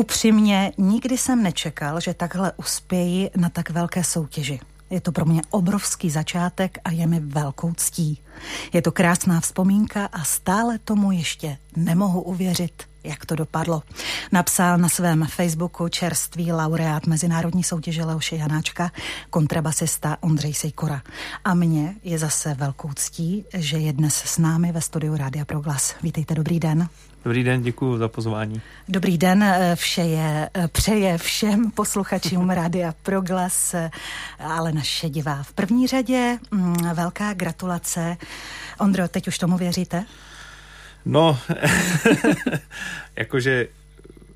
Upřímně, nikdy jsem nečekal, že takhle uspěji na tak velké soutěži. Je to pro mě obrovský začátek a je mi velkou ctí. Je to krásná vzpomínka a stále tomu ještě nemohu uvěřit, jak to dopadlo. Napsal na svém Facebooku čerstvý laureát Mezinárodní soutěže Leoše Janáčka, kontrabasista Ondřej Sejkora. A mně je zase velkou ctí, že je dnes s námi ve studiu Rádia Proglas. Vítejte, dobrý den. Dobrý den, děkuji za pozvání. Dobrý den, eh, vše je, eh, přeje všem posluchačům Rádia Proglas, eh, ale naše divá. V první řadě mm, velká gratulace. Ondro, teď už tomu věříte? No, jakože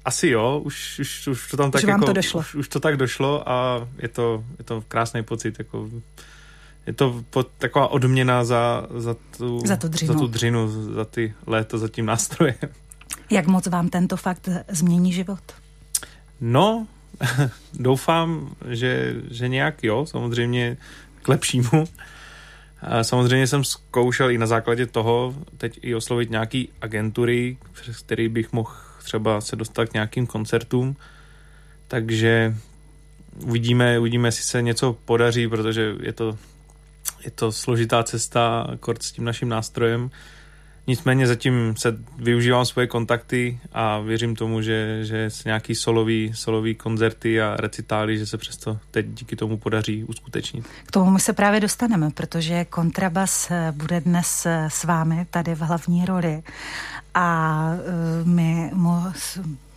asi jo, už, už, už to tam tak už jako, to došlo. Už, už to tak došlo a je to, je to krásný pocit, jako je to pod, taková odměna za, za, tu, za, tu dřinu. za tu dřinu, za ty léto, za tím nástrojem. Jak moc vám tento fakt změní život? No, doufám, že, že nějak jo, samozřejmě k lepšímu. Samozřejmě jsem zkoušel i na základě toho teď i oslovit nějaký agentury, přes který bych mohl třeba se dostat k nějakým koncertům. Takže uvidíme, uvidíme, jestli se něco podaří, protože je to, je to složitá cesta akord s tím naším nástrojem. Nicméně zatím se využívám svoje kontakty a věřím tomu, že, že s nějaký solový, solový koncerty a recitály, že se přesto teď díky tomu podaří uskutečnit. K tomu my se právě dostaneme, protože kontrabas bude dnes s vámi tady v hlavní roli a e, my mu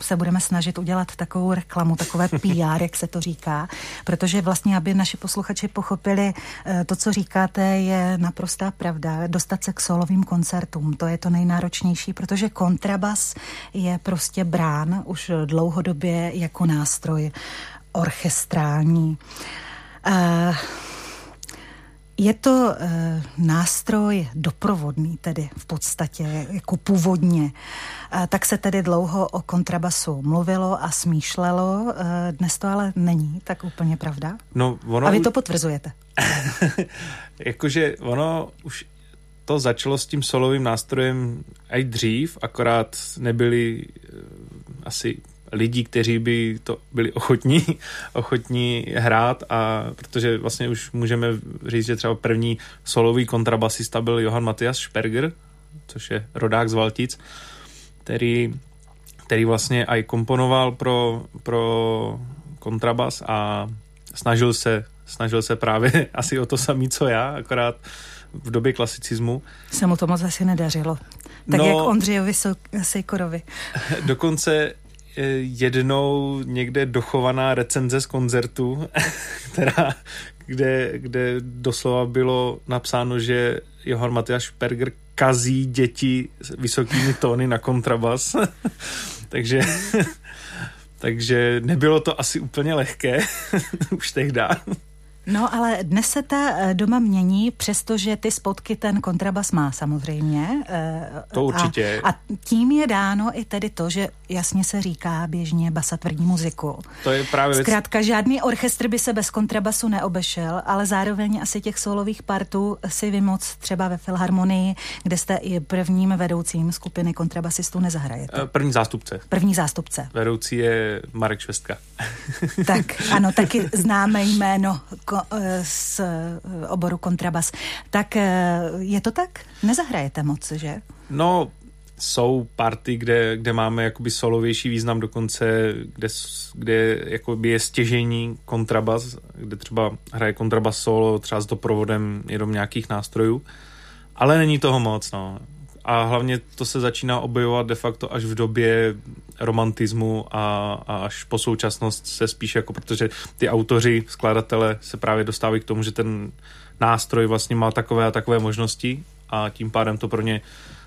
se budeme snažit udělat takovou reklamu, takové PR, jak se to říká, protože vlastně, aby naši posluchači pochopili, e, to, co říkáte, je naprostá pravda. Dostat se k solovým koncertům, to je to nejnáročnější, protože kontrabas je prostě brán už dlouhodobě jako nástroj orchestrální. Uh, je to e, nástroj doprovodný, tedy v podstatě jako původně. E, tak se tedy dlouho o kontrabasu mluvilo a smýšlelo. E, dnes to ale není tak úplně pravda. No, ono a vy to potvrzujete. Jakože ono už to začalo s tím solovým nástrojem i dřív, akorát nebyli asi lidí, kteří by to byli ochotní, ochotní hrát a protože vlastně už můžeme říct, že třeba první solový kontrabasista byl Johann Matthias Sperger, což je rodák z Valtic, který, který vlastně i komponoval pro, pro kontrabas a snažil se, snažil se právě asi o to samý, co já, akorát v době klasicismu. Se mu to moc asi nedařilo. Tak no, jak Ondřejovi Sejkorovi. Dokonce jednou někde dochovaná recenze z koncertu, která, kde, kde doslova bylo napsáno, že Johann Matthias Sperger kazí děti s vysokými tóny na kontrabas. takže, takže nebylo to asi úplně lehké už tehdy. No, ale dnes se ta eh, doma mění, přestože ty spotky ten kontrabas má samozřejmě. Eh, to určitě. A, a tím je dáno i tedy to, že jasně se říká běžně basa tvrdí muziku. To je právě věc... Zkrátka, žádný orchestr by se bez kontrabasu neobešel, ale zároveň asi těch solových partů si vymoc třeba ve Filharmonii, kde jste i prvním vedoucím skupiny kontrabasistů nezahrajete. Eh, první zástupce. První zástupce. Vedoucí je Marek Švestka. tak, ano, taky známe jméno z eh, oboru kontrabas. Tak eh, je to tak? Nezahrajete moc, že? No, jsou party, kde, kde máme jakoby solovější význam dokonce, kde, kde jakoby je stěžení kontrabas, kde třeba hraje kontrabas solo třeba s doprovodem jenom nějakých nástrojů, ale není toho moc, no. A hlavně to se začíná objevovat de facto až v době romantismu a, a až po současnost se spíš jako, protože ty autoři, skladatele se právě dostávají k tomu, že ten nástroj vlastně má takové a takové možnosti a tím pádem to pro ně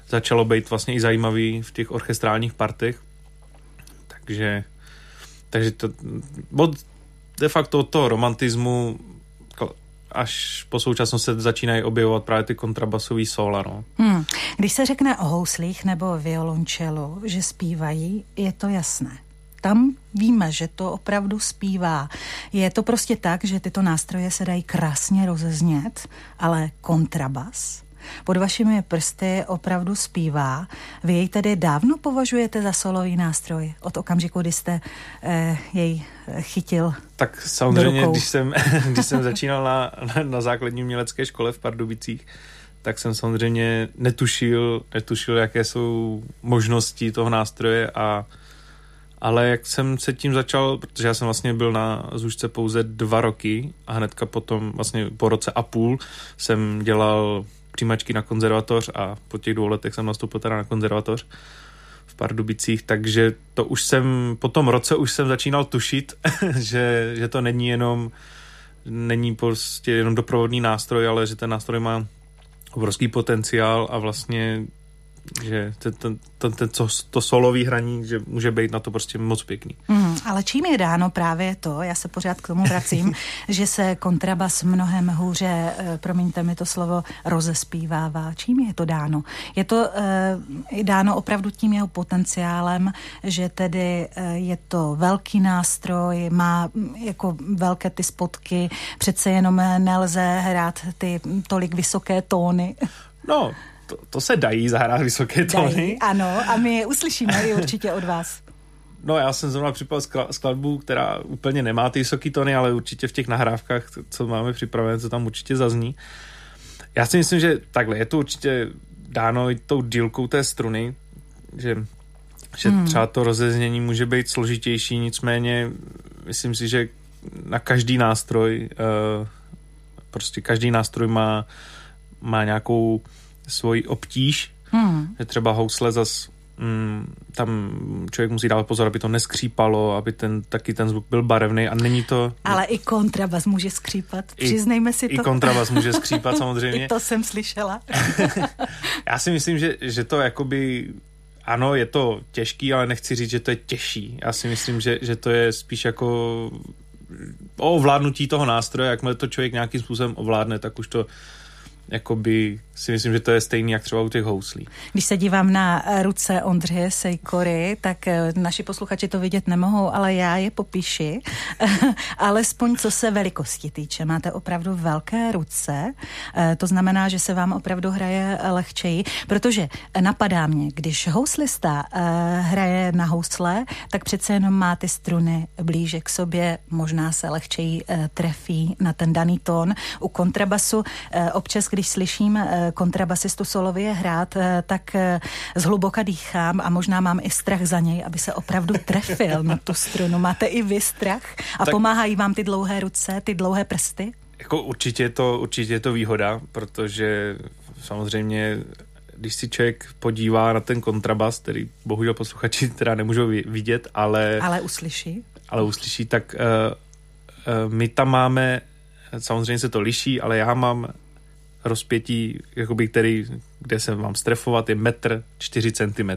začalo být vlastně i zajímavý v těch orchestrálních partech. Takže, takže to, od de facto od toho romantismu až po současnost se začínají objevovat právě ty kontrabasový sola. No. Hmm. Když se řekne o houslích nebo violončelu, že zpívají, je to jasné. Tam víme, že to opravdu zpívá. Je to prostě tak, že tyto nástroje se dají krásně rozeznět, ale kontrabas pod vašimi prsty opravdu zpívá. Vy jej tedy dávno považujete za solový nástroj od okamžiku, kdy jste eh, jej chytil Tak samozřejmě, když jsem, když jsem začínal na, na, na základní umělecké škole v Pardubicích, tak jsem samozřejmě netušil, netušil, jaké jsou možnosti toho nástroje a ale jak jsem se tím začal, protože já jsem vlastně byl na zůžce pouze dva roky a hnedka potom, vlastně po roce a půl, jsem dělal přijímačky na konzervatoř a po těch dvou letech jsem nastoupil teda na konzervatoř v Pardubicích, takže to už jsem, po tom roce už jsem začínal tušit, že, že to není jenom není prostě jenom doprovodný nástroj, ale že ten nástroj má obrovský potenciál a vlastně že to, to, to, to, to, to solový hraní, že může být na to prostě moc pěkný. Mm, ale čím je dáno právě to, já se pořád k tomu vracím, že se kontrabas mnohem hůře, eh, promiňte mi to slovo, rozespívává. Čím je to dáno? Je to eh, dáno opravdu tím jeho potenciálem, že tedy eh, je to velký nástroj, má mm, jako velké ty spotky, přece jenom nelze hrát ty tolik vysoké tóny. No, to, to se dají zahrát vysoké tóny. Dají, ano, a my je uslyšíme i určitě od vás. No já jsem zrovna připravil skladbu, která úplně nemá ty vysoké tony, ale určitě v těch nahrávkách, co máme připravené, to tam určitě zazní. Já si myslím, že takhle, je to určitě dáno i tou dílkou té struny, že, že hmm. třeba to rozeznění může být složitější, nicméně myslím si, že na každý nástroj, uh, prostě každý nástroj má, má nějakou svoji obtíž, hmm. že třeba housle zas mm, tam člověk musí dávat pozor, aby to neskřípalo, aby ten, taky ten zvuk byl barevný a není to... Ale i kontrabas může skřípat, I, přiznejme si to. I kontrabas může skřípat samozřejmě. I to jsem slyšela. Já si myslím, že, že to jakoby ano, je to těžký, ale nechci říct, že to je těžší. Já si myslím, že, že to je spíš jako o ovládnutí toho nástroje, jakmile to člověk nějakým způsobem ovládne, tak už to jakoby si myslím, že to je stejný jak třeba u těch houslí. Když se dívám na ruce Ondřeje Sejkory, tak eh, naši posluchači to vidět nemohou, ale já je popíši. Alespoň co se velikosti týče. Máte opravdu velké ruce, eh, to znamená, že se vám opravdu hraje lehčeji, protože napadá mě, když houslista eh, hraje na housle, tak přece jenom má ty struny blíže k sobě, možná se lehčeji trefí na ten daný tón. U kontrabasu občas, když slyším kontrabasistu solově hrát, eh, tak eh, zhluboka dýchám a možná mám i strach za něj, aby se opravdu trefil na tu strunu. Máte i vy strach? A tak... pomáhají vám ty dlouhé ruce, ty dlouhé prsty? Jako určitě je to, určitě je to výhoda, protože samozřejmě když si člověk podívá na ten kontrabas, který bohužel posluchači teda nemůžou vidět, ale... Ale uslyší. Ale uslyší, tak uh, uh, my tam máme, samozřejmě se to liší, ale já mám rozpětí, jakoby, který, kde se mám strefovat, je metr 4 cm.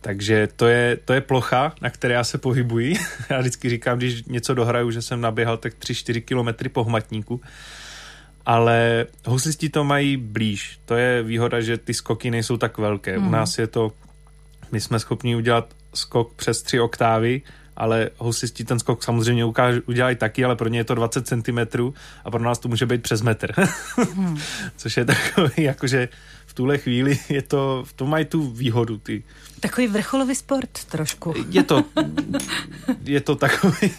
Takže to je, to je plocha, na které já se pohybuji. já vždycky říkám, když něco dohraju, že jsem naběhal tak 3-4 kilometry po hmatníku. Ale huslisti to mají blíž. To je výhoda, že ty skoky nejsou tak velké. Mm. U mhm. nás je to, my jsme schopni udělat skok přes 3 oktávy ale husisti ten skok samozřejmě ukáž, udělají taky, ale pro ně je to 20 cm a pro nás to může být přes metr. hmm. Což je takový, jakože v tuhle chvíli je to, v tom mají tu výhodu ty. Takový vrcholový sport trošku. Je to, je to takový,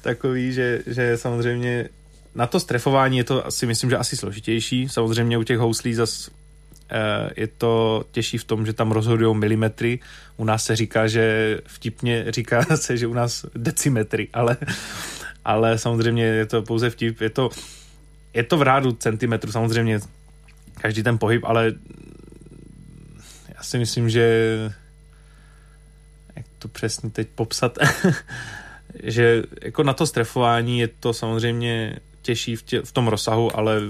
takový že, že samozřejmě na to strefování je to asi, myslím, že asi složitější. Samozřejmě u těch houslí zas Eh, je to těžší v tom, že tam rozhodují milimetry. U nás se říká, že vtipně říká se, že u nás decimetry, ale, ale samozřejmě je to pouze vtip. Je to, je to v rádu centimetru, samozřejmě každý ten pohyb, ale já si myslím, že jak to přesně teď popsat, že jako na to strefování je to samozřejmě těžší v, tě, v tom rozsahu, ale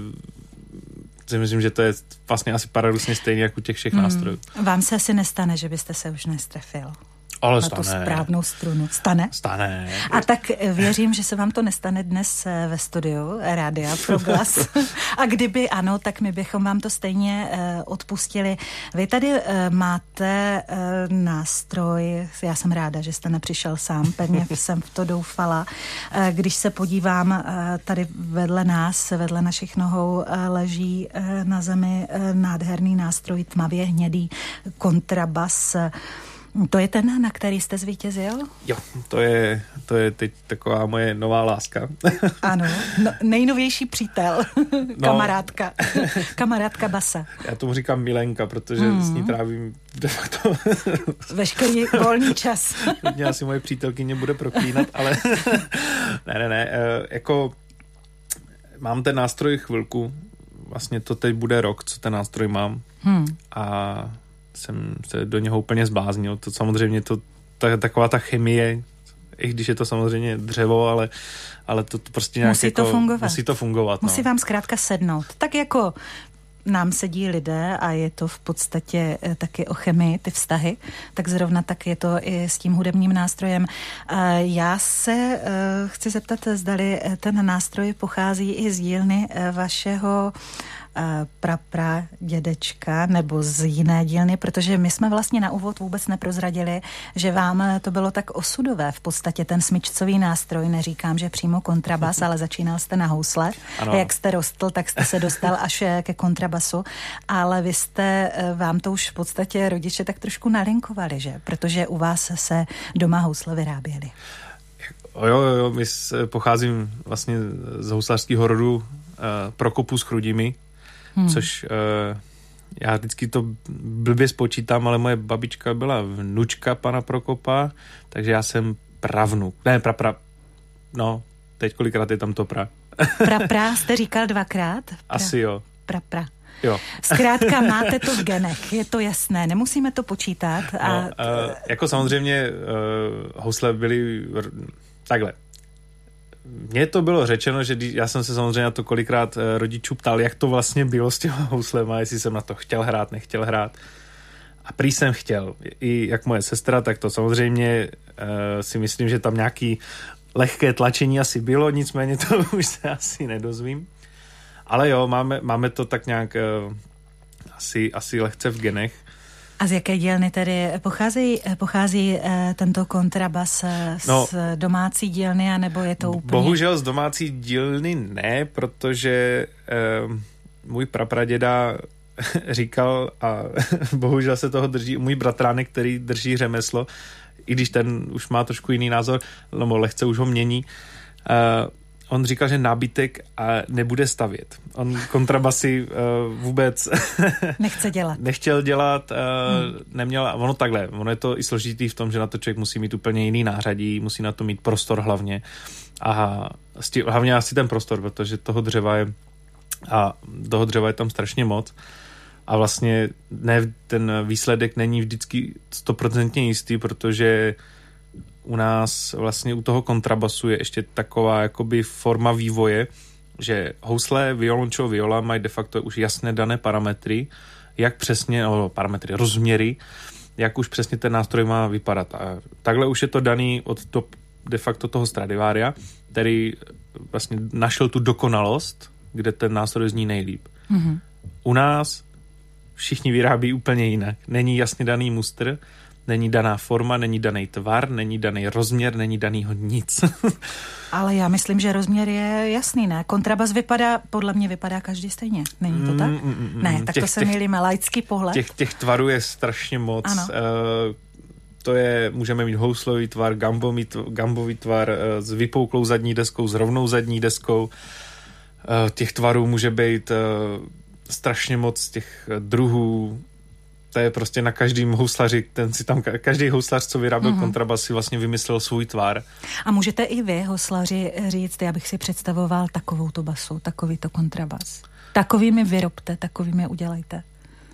si myslím, že to je vlastně asi paradoxně stejně jako u těch všech hmm. nástrojů. Vám se asi nestane, že byste se už nestrefil? Ale na stane. tu správnou strunu. Stane? Stane. A tak eh, věřím, že se vám to nestane dnes eh, ve studiu Rádia Proglas. A kdyby ano, tak my bychom vám to stejně uh, odpustili. Vy tady máte nástroj, já jsem ráda, že jste nepřišel sám, pevně jsem v to doufala. Když se podívám, tady vedle nás, vedle našich nohou leží na zemi nádherný nástroj tmavě hnědý kontrabas. To je ten, na který jste zvítězil? Jo, to je, to je teď taková moje nová láska. Ano, no, nejnovější přítel, no. kamarádka, kamarádka Basa. Já tomu říkám Milenka, protože hmm. s ní trávím de facto... Veškerý volný čas. Mě asi moje přítelkyně bude proklínat, ale ne, ne, ne, jako mám ten nástroj chvilku, vlastně to teď bude rok, co ten nástroj mám hmm. a jsem se do něho úplně zbláznil. To samozřejmě to, ta, taková ta chemie, i když je to samozřejmě dřevo, ale, ale to, to prostě nějak musí jako, to fungovat. Musí to fungovat. Musí no. vám zkrátka sednout. Tak jako nám sedí lidé a je to v podstatě taky o chemii, ty vztahy, tak zrovna tak je to i s tím hudebním nástrojem. Já se chci zeptat, zdali ten nástroj pochází i z dílny vašeho pra, pra dědečka nebo z jiné dílny, protože my jsme vlastně na úvod vůbec neprozradili, že vám to bylo tak osudové v podstatě ten smyčcový nástroj, neříkám, že přímo kontrabas, ale začínal jste na housle. Ano. Jak jste rostl, tak jste se dostal až ke kontrabasu, ale vy jste, vám to už v podstatě rodiče tak trošku nalinkovali, že? Protože u vás se doma housle vyráběly. Jo, jo, jo, my pocházím vlastně z houslařského rodu uh, Prokopu s Chrudimi, hmm. což uh, já vždycky to blbě spočítám, ale moje babička byla vnučka pana Prokopa, takže já jsem pravnuk. Ne, pra, pra, no, teď kolikrát je tam to pra. pra, pra jste říkal dvakrát? Pra, Asi jo. Pra, pra. Jo. Zkrátka máte to v genech, je to jasné, nemusíme to počítat. A... No, uh, jako samozřejmě uh, housle byly takhle mně to bylo řečeno, že já jsem se samozřejmě na to kolikrát rodičů ptal, jak to vlastně bylo s těma houslema, jestli jsem na to chtěl hrát, nechtěl hrát. A prý jsem chtěl. I jak moje sestra, tak to samozřejmě uh, si myslím, že tam nějaký lehké tlačení asi bylo, nicméně to už se asi nedozvím. Ale jo, máme, máme to tak nějak uh, asi, asi lehce v genech. A z jaké dílny tedy pochází, pochází eh, tento kontrabas z no, domácí dílny, anebo je to úplně... Bohužel z domácí dílny ne, protože eh, můj prapraděda říkal a bohužel se toho drží můj bratránek, který drží řemeslo, i když ten už má trošku jiný názor, nebo lehce už ho mění, eh, on říkal, že nábytek a nebude stavět. On kontrabasy uh, vůbec nechce dělat. nechtěl dělat, uh, hmm. neměl, ono takhle, ono je to i složitý v tom, že na to člověk musí mít úplně jiný nářadí, musí na to mít prostor hlavně a hlavně asi ten prostor, protože toho dřeva je a toho dřeva je tam strašně moc a vlastně ne, ten výsledek není vždycky stoprocentně jistý, protože u nás vlastně u toho kontrabasu je ještě taková jakoby forma vývoje, že housle, violončo, viola mají de facto už jasné dané parametry, jak přesně, no, parametry, rozměry, jak už přesně ten nástroj má vypadat. A takhle už je to daný od to, de facto toho Stradivaria, který vlastně našel tu dokonalost, kde ten nástroj zní nejlíp. Mm-hmm. U nás všichni vyrábí úplně jinak. Není jasně daný mustr, Není daná forma, není daný tvar, není daný rozměr, není danýho nic. Ale já myslím, že rozměr je jasný, ne? Kontrabas vypadá, podle mě vypadá každý stejně. Není to tak? Mm, mm, mm, ne, tak těch, to se líbí laický pohled. Těch, těch tvarů je strašně moc. Ano. Uh, to je, můžeme mít houslový tvar, gambový, gambový tvar uh, s vypouklou zadní deskou, s rovnou zadní deskou. Uh, těch tvarů může být strašně moc těch druhů to je prostě na každém houslaři, ten si tam, každý houslař, co vyráběl mm-hmm. kontrabas, si vlastně vymyslel svůj tvar. A můžete i vy, houslaři, říct, já bych si představoval takovou to basu, takový to kontrabas. Takovými vyrobte, takovými udělejte.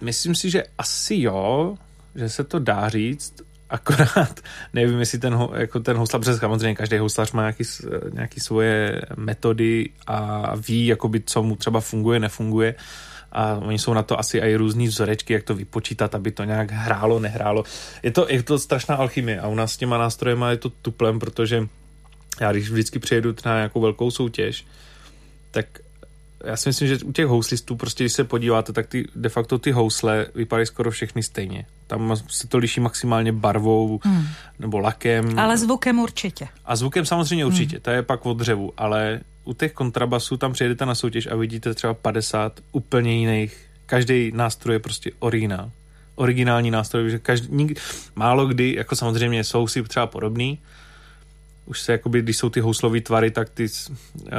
Myslím si, že asi jo, že se to dá říct, akorát nevím, jestli ten, jako ten houslař, protože samozřejmě každý houslař má nějaký, nějaký svoje metody a ví, jakoby, co mu třeba funguje, nefunguje. Uh, a oni jsou na to asi i různý vzorečky, jak to vypočítat, aby to nějak hrálo, nehrálo. Je to, je to strašná alchymie a u nás s těma nástrojema je to tuplem, protože já když vždycky přijedu na nějakou velkou soutěž, tak já si myslím, že u těch houslistů, prostě když se podíváte, tak ty, de facto ty housle vypadají skoro všechny stejně. Tam se to liší maximálně barvou hmm. nebo lakem. Ale zvukem určitě. A zvukem samozřejmě hmm. určitě, hmm. to je pak od dřevu, ale u těch kontrabasů tam přijedete na soutěž a vidíte třeba 50 úplně jiných. Každý nástroj je prostě originál. Originální nástroj, že každý, nik, málo kdy, jako samozřejmě jsou si třeba podobný, už se jakoby, když jsou ty houslové tvary, tak ty, uh,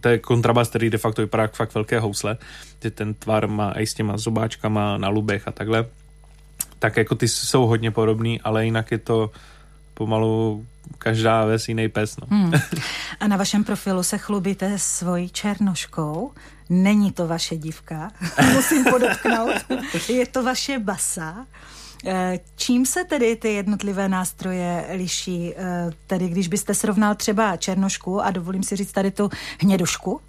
to je kontrabas, který de facto vypadá jak fakt velké housle, že ten tvar má i s těma zobáčkama na lubech a takhle, tak jako ty jsou hodně podobný, ale jinak je to pomalu každá ves jiný pes. No. Hmm. A na vašem profilu se chlubíte svojí černoškou. Není to vaše dívka, musím podotknout. Je to vaše basa. Eh, čím se tedy ty jednotlivé nástroje liší? Eh, tedy když byste srovnal třeba černošku a dovolím si říct tady tu hnědušku?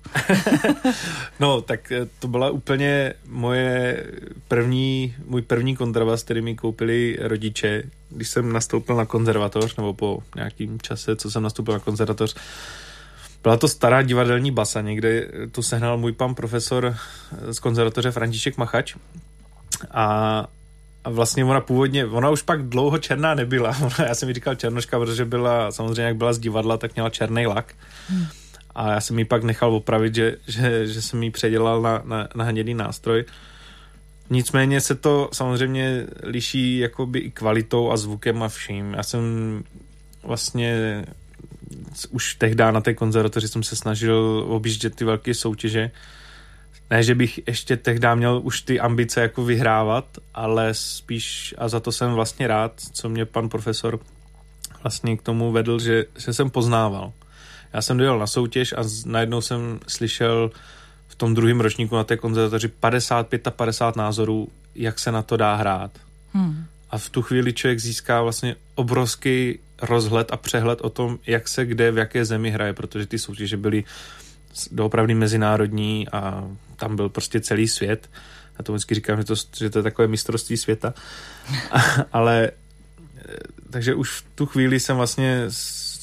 no, tak eh, to byla úplně moje první, můj první kontrabas, který mi koupili rodiče, když jsem nastoupil na konzervatoř, nebo po nějakým čase, co jsem nastoupil na konzervatoř, byla to stará divadelní basa, někde tu sehnal můj pan profesor z konzervatoře František Machač a a vlastně ona původně, ona už pak dlouho černá nebyla. Já jsem mi říkal černoška, protože byla, samozřejmě jak byla z divadla, tak měla černý lak. Hmm. A já jsem mi pak nechal opravit, že, že, že jsem ji předělal na, na, na hnědý nástroj. Nicméně se to samozřejmě liší jakoby i kvalitou a zvukem a vším. Já jsem vlastně už tehdy na té konzervatoři jsem se snažil objíždět ty velké soutěže ne, že bych ještě tehdy měl už ty ambice jako vyhrávat, ale spíš, a za to jsem vlastně rád, co mě pan profesor vlastně k tomu vedl, že, že jsem poznával. Já jsem dojel na soutěž a najednou jsem slyšel v tom druhém ročníku na té konzervatoři 55 a 50 názorů, jak se na to dá hrát. Hmm. A v tu chvíli člověk získá vlastně obrovský rozhled a přehled o tom, jak se kde, v jaké zemi hraje, protože ty soutěže byly doopravdy mezinárodní a tam byl prostě celý svět. Já to vždycky říkám, že to, že to je takové mistrovství světa. Ale eh, takže už v tu chvíli jsem vlastně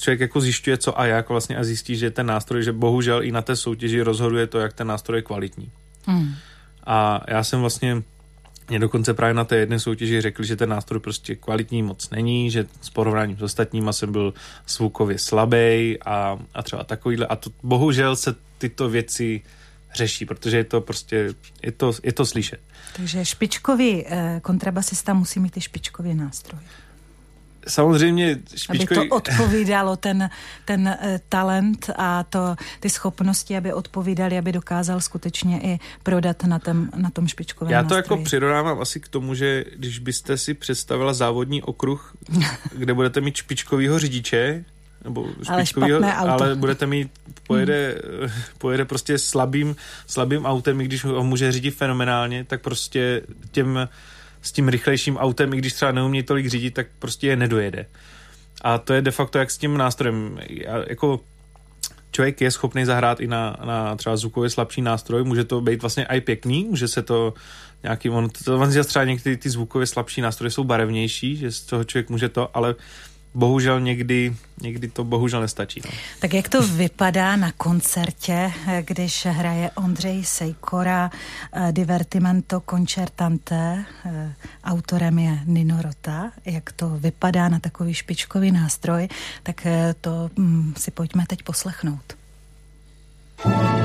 člověk jako zjišťuje co a jak vlastně a zjistí, že ten nástroj, že bohužel i na té soutěži rozhoduje to, jak ten nástroj je kvalitní. Hmm. A já jsem vlastně mě dokonce právě na té jedné soutěži řekli, že ten nástroj prostě kvalitní moc není, že s porovnáním s ostatníma jsem byl zvukově slabý a, a třeba takovýhle. A to, bohužel se tyto věci řeší, protože je to prostě, je to, je to slyšet. Takže špičkový eh, kontrabasista musí mít i špičkový nástroj samozřejmě špičkový... Aby to odpovídalo, ten, ten uh, talent a to, ty schopnosti, aby odpovídali, aby dokázal skutečně i prodat na, tom, na tom špičkovém Já to jako nástroji. jako přirodávám asi k tomu, že když byste si představila závodní okruh, kde budete mít špičkovýho řidiče, nebo špičkovýho, ale, ale budete mít, pojede, hmm. pojede prostě slabým, slabým autem, i když ho může řídit fenomenálně, tak prostě těm s tím rychlejším autem, i když třeba neumí tolik řídit, tak prostě je nedojede. A to je de facto jak s tím nástrojem. Já, jako člověk je schopný zahrát i na, na třeba zvukově slabší nástroj, může to být vlastně i pěkný, může se to nějaký, on, to, on třeba některé ty zvukově slabší nástroje jsou barevnější, že z toho člověk může to, ale bohužel někdy, někdy to bohužel nestačí. No. Tak jak to vypadá na koncertě, když hraje Ondřej Sejkora eh, Divertimento Concertante, eh, autorem je Nino Rota, jak to vypadá na takový špičkový nástroj, tak eh, to hm, si pojďme teď poslechnout. thank you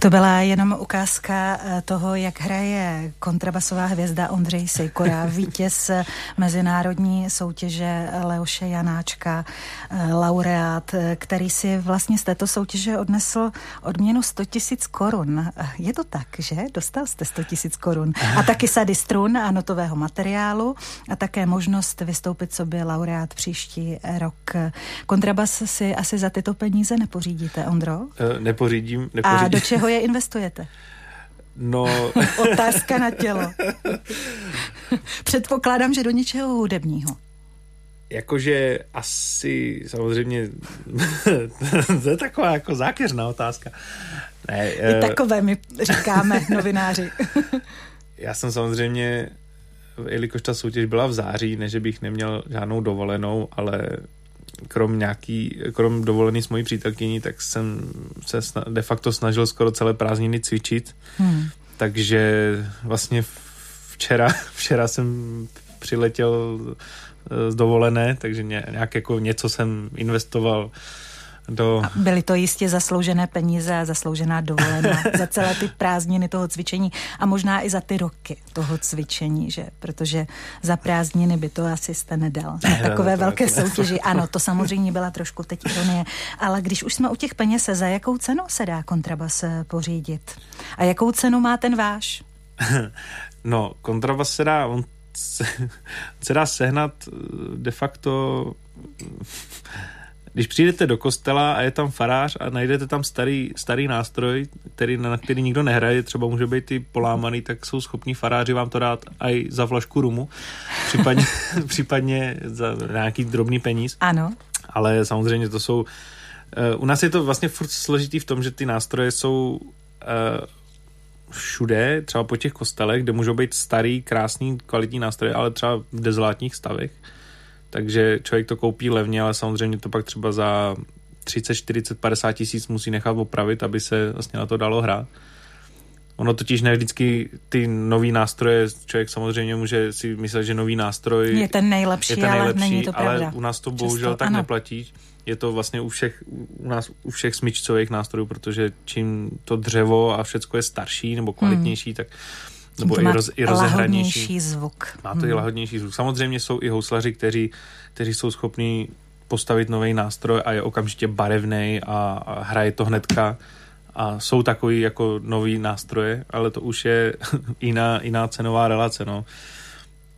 Tak to byla jenom ukázka eh, toho, jak hraje kontrabasová hvězda Ondřej Sejkora, vítěz mezinárodní soutěže Leoše Janáčka, eh, laureát, eh, který si vlastně z této soutěže odnesl odměnu 100 tisíc korun. Je to tak, že? Dostal jste 100 tisíc korun. A taky sady strun a notového materiálu a také možnost vystoupit sobě laureát příští rok. Kontrabas si asi za tyto peníze nepořídíte, Ondro? Nepořídím. nepořídím. A do čeho je investujete? No... Otázka na tělo. Předpokládám, že do něčeho hudebního. Jakože asi samozřejmě to je taková jako zákeřná otázka. Ne, I uh, takové my říkáme novináři. já jsem samozřejmě, jelikož ta soutěž byla v září, než bych neměl žádnou dovolenou, ale krom nějaký, krom dovolený s mojí přítelkyní, tak jsem se de facto snažil skoro celé prázdniny cvičit. Hmm. Takže vlastně včera, včera jsem přiletěl eh, z dovolené, takže nějak jako něco jsem investoval do... A byly to jistě zasloužené peníze a zasloužená dovolená za celé ty prázdniny toho cvičení a možná i za ty roky toho cvičení, že? Protože za prázdniny by to asi jste nedal. Na takové velké soutěži. Ano, to samozřejmě byla trošku teď ironie. Ale když už jsme u těch peněz, za jakou cenu se dá kontrabas eh, pořídit? A jakou cenu má ten váš? No, kontrabas se dá, on se, se dá sehnat eh, de facto když přijdete do kostela a je tam farář a najdete tam starý, starý nástroj, který, na který nikdo nehraje, třeba může být i polámaný, tak jsou schopní faráři vám to dát i za flašku rumu, případně, případně za nějaký drobný peníz. Ano. Ale samozřejmě to jsou... Uh, u nás je to vlastně furt složitý v tom, že ty nástroje jsou uh, všude, třeba po těch kostelech, kde můžou být starý, krásný, kvalitní nástroje, ale třeba v dezolátních stavech takže člověk to koupí levně, ale samozřejmě to pak třeba za 30, 40, 50 tisíc musí nechat opravit, aby se vlastně na to dalo hrát. Ono totiž ne vždycky ty nový nástroje, člověk samozřejmě může si myslet, že nový nástroj je ten nejlepší, je ten nejlepší ale není to pravda. Ale u nás to bohužel Často, tak ano. neplatí. Je to vlastně u všech, u nás u všech smyčcových nástrojů, protože čím to dřevo a všecko je starší nebo kvalitnější, hmm. tak nebo to i, roz, i rozehranější zvuk. Má to hmm. i lahodnější zvuk. Samozřejmě jsou i houslaři, kteří, kteří jsou schopní postavit nový nástroj a je okamžitě barevný a, a hraje to hnedka a jsou takový jako nový nástroje, ale to už je jiná, jiná cenová relace, no.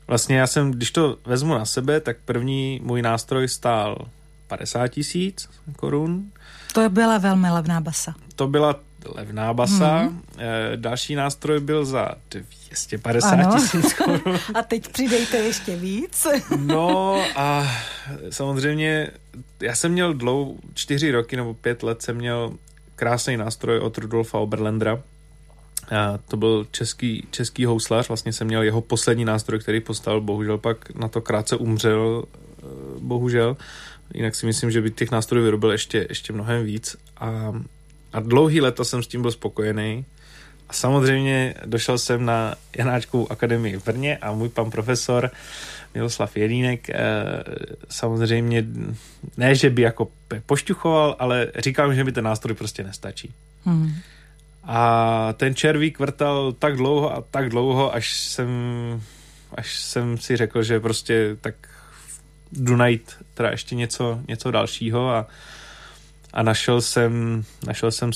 Vlastně já jsem, když to vezmu na sebe, tak první můj nástroj stál 50 tisíc korun. To byla velmi levná basa. To byla levná basa. Mm-hmm. další nástroj byl za 250 tisíc korun. A teď přidejte ještě víc. no a samozřejmě já jsem měl dlou, čtyři roky nebo pět let jsem měl krásný nástroj od Rudolfa Oberlendra. A to byl český, český houslař, vlastně jsem měl jeho poslední nástroj, který postavil, bohužel pak na to krátce umřel, eh, bohužel. Jinak si myslím, že by těch nástrojů vyrobil ještě, ještě mnohem víc. A a dlouhý léta jsem s tím byl spokojený. A samozřejmě došel jsem na Janáčkovou akademii v Brně a můj pan profesor Miloslav Jelínek eh, samozřejmě ne, že by jako pošťuchoval, ale říkal, že mi ten nástroj prostě nestačí. Hmm. A ten červík vrtal tak dlouho a tak dlouho, až jsem, až jsem si řekl, že prostě tak jdu najít teda ještě něco, něco dalšího a a našel jsem, našel jsem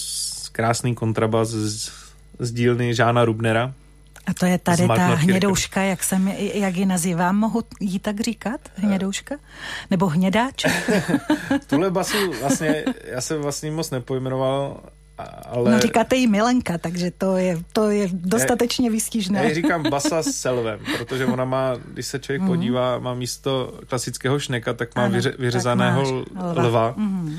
krásný kontrabas z, z dílny Žána Rubnera. A to je tady ta hnědouška, jak, jsem, jak ji nazývám, mohu jí tak říkat? Hnědouška? Nebo hnědáček? Tuhle basu vlastně, já jsem vlastně moc nepojmenoval, ale... No říkáte jí Milenka, takže to je, to je dostatečně výstižné. Já říkám basa s selvem, protože ona má, když se člověk mm. podívá, má místo klasického šneka, tak má ano, vyře, vyřezaného tak lva. lva. Mm.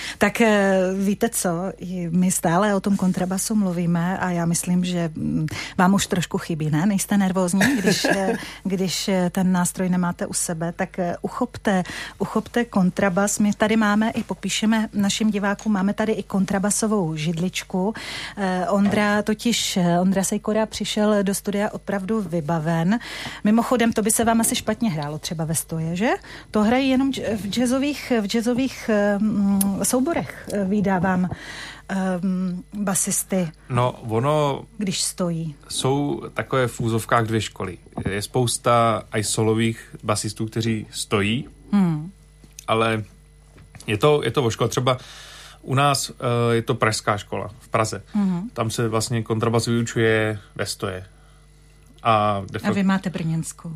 Tak eh, víte co, my stále o tom kontrabasu mluvíme a já myslím, že mm, vám už trošku chybí, ne? Nejste nervózní, když, eh, když eh, ten nástroj nemáte u sebe, tak uchopte, uchopte kontrabas. My tady máme i popíšeme našim divákům, máme tady i kontrabasovou židličku. Ondra totiž, Ondra Sejkora přišel do studia opravdu vybaven. Mimochodem, to by se vám asi špatně hrálo třeba ve stoje, že? To hrají jenom v jazzových, v jazzových mm, souborech eh, vydávám um, basisty? No, ono... Když stojí. Jsou takové v úzovkách dvě školy. Je spousta i solových basistů, kteří stojí, hmm. ale je to, je to o škole. Třeba u nás uh, je to pražská škola v Praze. Mm-hmm. Tam se vlastně kontrabas vyučuje ve stoje. A, facto, a vy máte brněnskou.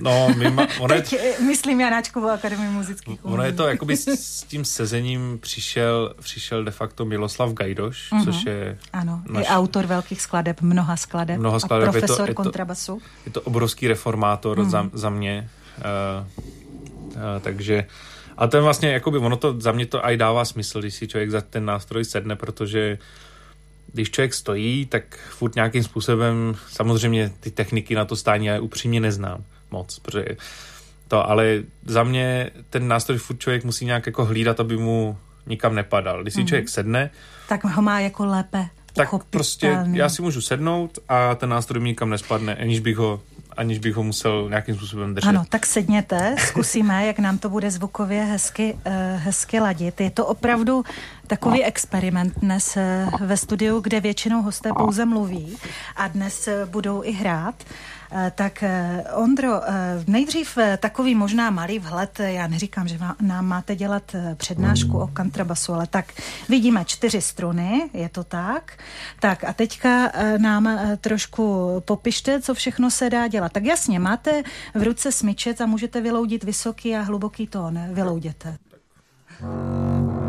No, my má, ono Teď je, myslím Janáčkovou akademii muzických Ono je to, jakoby s, s tím sezením přišel, přišel de facto Miloslav Gajdoš, mm-hmm. což je... Ano, naš, je autor velkých skladeb, mnoha skladeb, mnoha skladeb a profesor je to, kontrabasu. Je to, je to obrovský reformátor mm-hmm. za, za mě, uh, uh, takže... A ten vlastně, jakoby, ono to za mě to aj dává smysl, když si člověk za ten nástroj sedne, protože když člověk stojí, tak furt nějakým způsobem, samozřejmě ty techniky na to stání já upřímně neznám moc, protože to, ale za mě ten nástroj furt člověk musí nějak jako hlídat, aby mu nikam nepadal. Když si mm-hmm. člověk sedne, tak ho má jako lépe tak prostě já si můžu sednout a ten nástroj mi nikam nespadne, aniž bych ho aniž bych ho musel nějakým způsobem držet. Ano, tak sedněte, zkusíme, jak nám to bude zvukově hezky, uh, hezky ladit. Je to opravdu takový experiment dnes uh, ve studiu, kde většinou hosté pouze mluví a dnes uh, budou i hrát. Eh, tak eh, Ondro, eh, nejdřív takový možná malý vhled, já neříkám, že nám máte dělat přednášku o kontrabasu, ale tak vidíme čtyři struny, je to tak? Tak a teďka nám trošku popište, co všechno se dá dělat. Tak jasně, máte v ruce smyčec a můžete vyloudit vysoký a hluboký tón. Vylouděte. vysoký.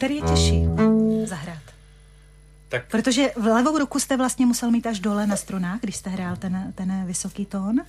Který je těžší zahrát? Tak. Protože v levou ruku jste vlastně musel mít až dole na strunách, když jste hrál ten, ten vysoký tón.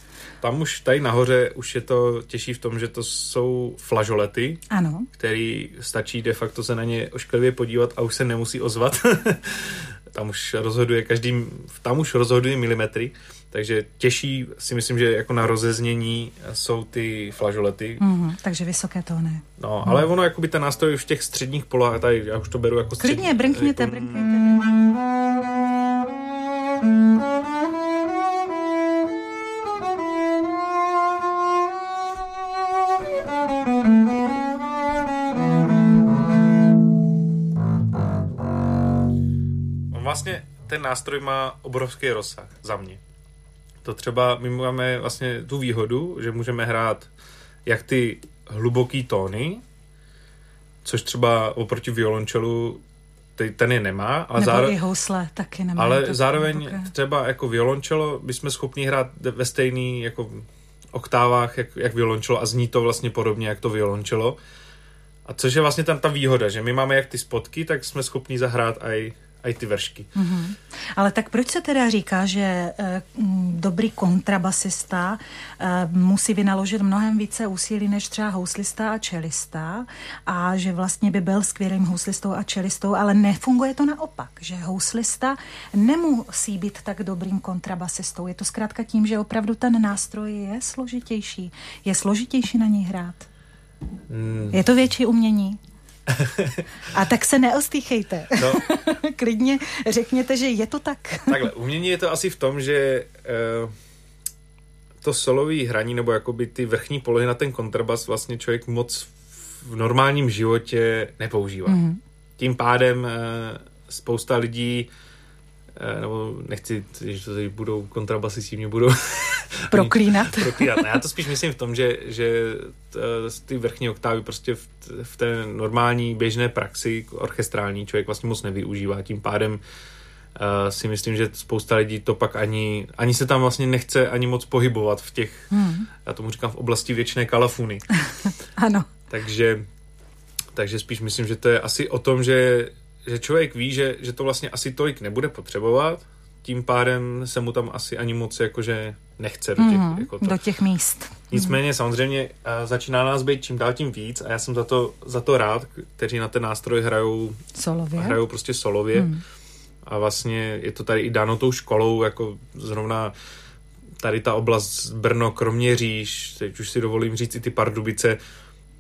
Tam už tady nahoře už je to těžší v tom, že to jsou flažolety, ano. který stačí de facto se na ně ošklivě podívat a už se nemusí ozvat. tam už rozhoduje každý, tam už rozhoduje milimetry. Takže těžší si myslím, že jako na rozeznění jsou ty flažolety. Mm, takže vysoké tóny. No, ale mm. ono, jakoby ten nástroj v těch středních polách, tady já už to beru jako střední. Klidně, brnkněte, jako... brnkněte. Vlastně ten nástroj má obrovský rozsah za mě. To třeba my máme vlastně tu výhodu, že můžeme hrát jak ty hluboký tóny, což třeba oproti violončelu ten je nemá. Ale Nebo zároveň, i housle taky nemá. Ale zároveň hluboké. třeba jako violončelo bychom schopni hrát ve stejný jako oktávách, jak, jak violončelo a zní to vlastně podobně, jak to violončelo. A což je vlastně tam ta výhoda, že my máme jak ty spotky, tak jsme schopni zahrát i i ty veršky. Mm-hmm. Ale tak proč se teda říká, že e, dobrý kontrabasista e, musí vynaložit mnohem více úsilí než třeba houslista a čelista a že vlastně by byl skvělým houslistou a čelistou, ale nefunguje to naopak, že houslista nemusí být tak dobrým kontrabasistou. Je to zkrátka tím, že opravdu ten nástroj je složitější. Je složitější na něj hrát. Mm. Je to větší umění? A tak se neostýchejte. No. Klidně řekněte, že je to tak. Takhle, umění je to asi v tom, že uh, to solový hraní, nebo jakoby ty vrchní polohy na ten kontrabas vlastně člověk moc v normálním životě nepoužívá. Mm-hmm. Tím pádem uh, spousta lidí Eh, nebo nechci, že to tady budou kontrabasisti, mě budou proklínat. proklínat. já to spíš myslím v tom, že, že ty vrchní oktávy prostě v, v té normální běžné praxi orchestrální člověk vlastně moc nevyužívá. Tím pádem uh, si myslím, že spousta lidí to pak ani, ani se tam vlastně nechce ani moc pohybovat v těch, hmm. já tomu říkám v oblasti věčné kalafuny. ano. Takže, takže spíš myslím, že to je asi o tom, že že člověk ví, že, že to vlastně asi tolik nebude potřebovat, tím pádem se mu tam asi ani moc jakože nechce do těch, mm-hmm, jako to. do těch míst. Nicméně mm-hmm. samozřejmě začíná nás být čím dál tím víc a já jsem za to, za to rád, kteří na ten nástroj hrajou solově, hrajou prostě solově mm. a vlastně je to tady i dáno tou školou, jako zrovna tady ta oblast Brno, Kroměříž, teď už si dovolím říct i ty Pardubice,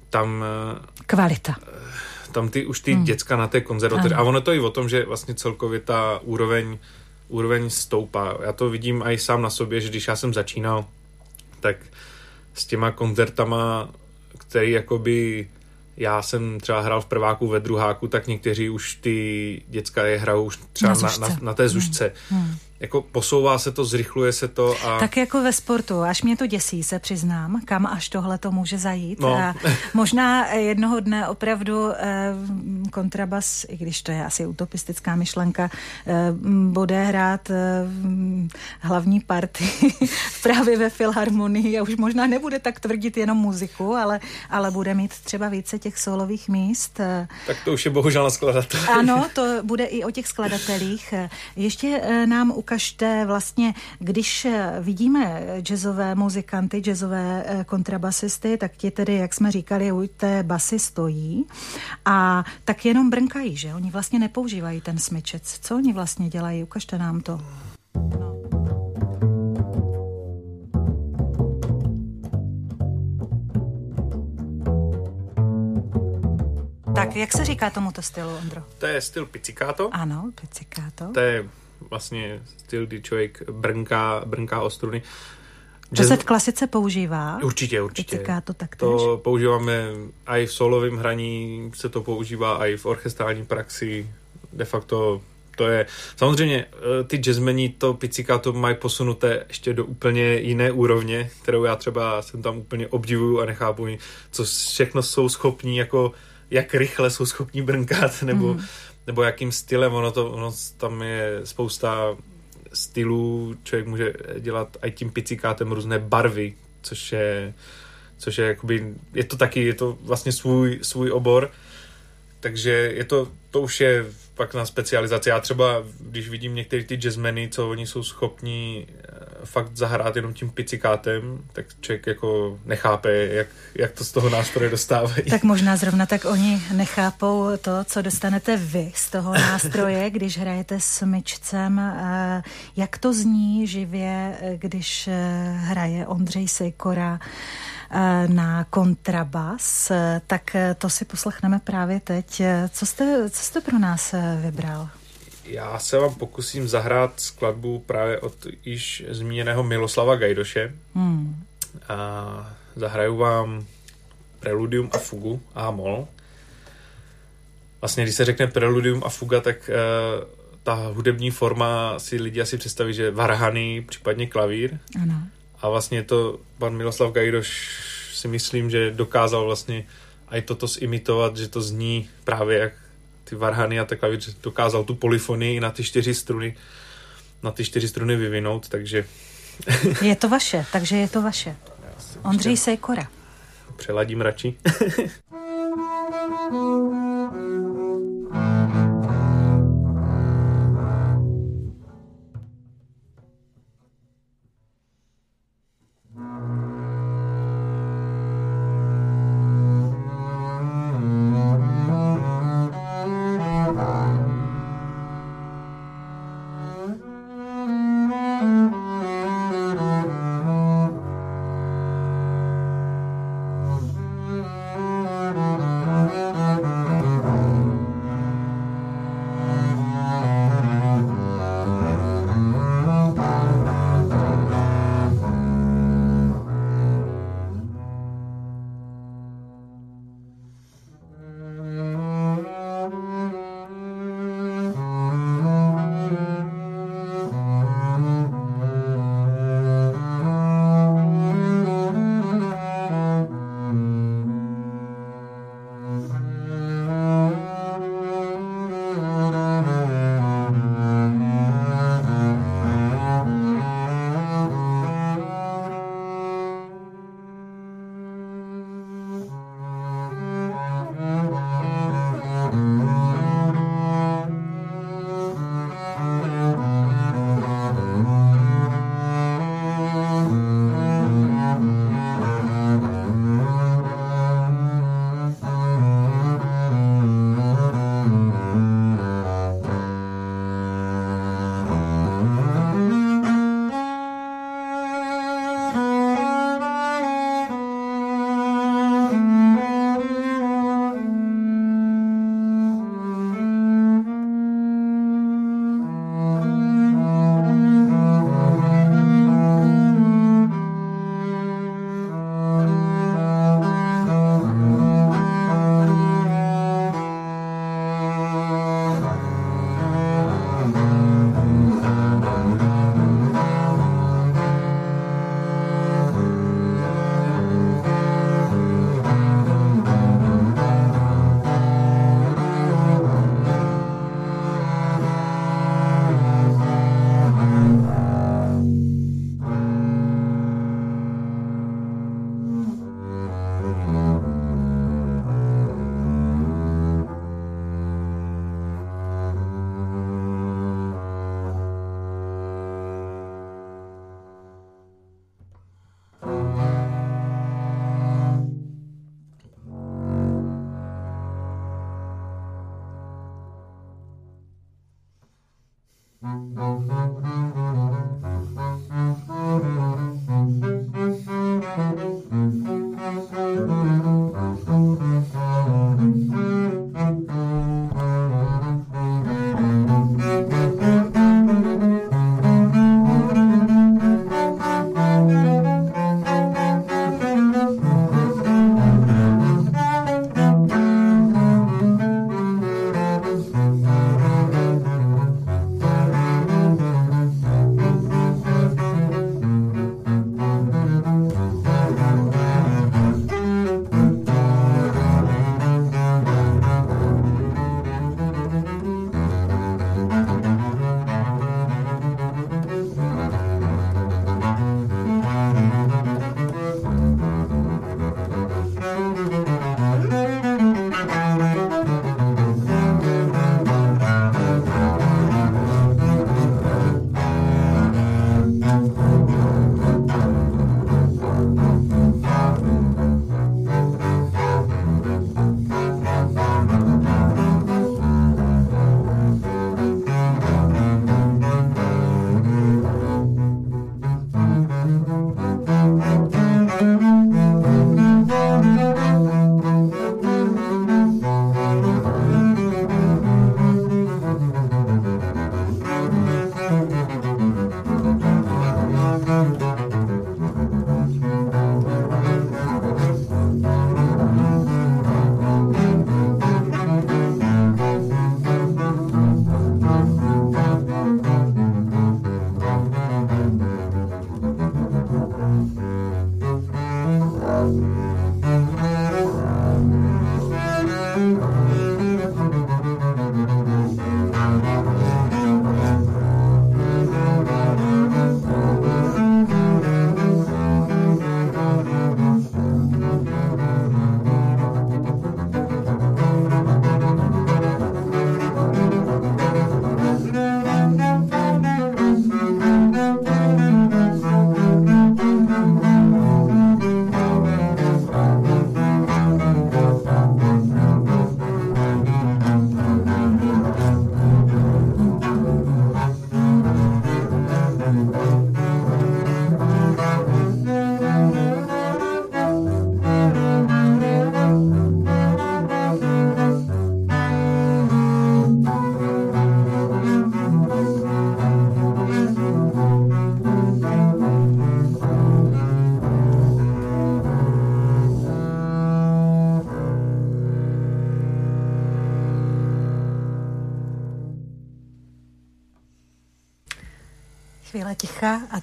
tam... Kvalita tam ty, už ty hmm. děcka na té konzervatoři. A ono to i o tom, že vlastně celkově ta úroveň, úroveň stoupá. Já to vidím i sám na sobě, že když já jsem začínal, tak s těma koncertama, který jakoby já jsem třeba hrál v prváku, ve druháku, tak někteří už ty děcka je hrajou už třeba na, na, na, na té zušce. Hmm. Hmm jako posouvá se to, zrychluje se to. A... Tak jako ve sportu, až mě to děsí, se přiznám, kam až tohle to může zajít. No. A možná jednoho dne opravdu eh, kontrabas, i když to je asi utopistická myšlenka, eh, bude hrát eh, hlavní party právě ve filharmonii a už možná nebude tak tvrdit jenom muziku, ale, ale bude mít třeba více těch solových míst. Tak to už je bohužel na skladatelích. Ano, to bude i o těch skladatelích. Ještě nám ukáže ukažte vlastně, když vidíme jazzové muzikanty, jazzové eh, kontrabasisty, tak ti tedy, jak jsme říkali, u té basy stojí a tak jenom brnkají, že? Oni vlastně nepoužívají ten smyčec. Co oni vlastně dělají? Ukažte nám to. No. Tak jak se říká tomuto stylu, Ondro? To je styl pizzicato. Ano, pizzicato. To je vlastně styl, kdy člověk brnká, brnká o struny. To se v klasice používá? Určitě, určitě. Týká to tak To používáme i v solovém hraní, se to používá i v orchestrální praxi. De facto to je, samozřejmě eh, ty jazzmeni to to mají posunuté ještě do úplně jiné úrovně, kterou já třeba jsem tam úplně obdivuju a nechápu, co všechno jsou schopní, jako jak rychle jsou schopní brnkat, nebo mm nebo jakým stylem, ono, to, ono tam je spousta stylů, člověk může dělat i tím picikátem různé barvy, což je, což je jakoby, je to taky, je to vlastně svůj, svůj obor, takže je to, to už je pak na specializaci. Já třeba, když vidím některé ty jazzmeny, co oni jsou schopní eh, fakt zahrát jenom tím picikátem, tak člověk jako nechápe, jak, jak to z toho nástroje dostávají. Tak možná zrovna tak oni nechápou to, co dostanete vy z toho nástroje, když hrajete s myčcem. Eh, jak to zní živě, když eh, hraje Ondřej Sejkora na kontrabas, tak to si poslechneme právě teď. Co jste, co jste pro nás vybral? Já se vám pokusím zahrát skladbu právě od již zmíněného Miloslava Gajdoše. Hmm. A zahraju vám Preludium a fugu a mol. Vlastně, když se řekne Preludium a fuga, tak uh, ta hudební forma si lidi asi představí, že varhany, případně klavír. Ano. A vlastně to pan Miloslav Gajdoš si myslím, že dokázal vlastně i toto zimitovat, že to zní právě jak ty varhany a takhle, že dokázal tu polifonii na ty čtyři struny na ty čtyři struny vyvinout, takže... je to vaše, takže je to vaše. Ondřej Sejkora. Přeladím radši.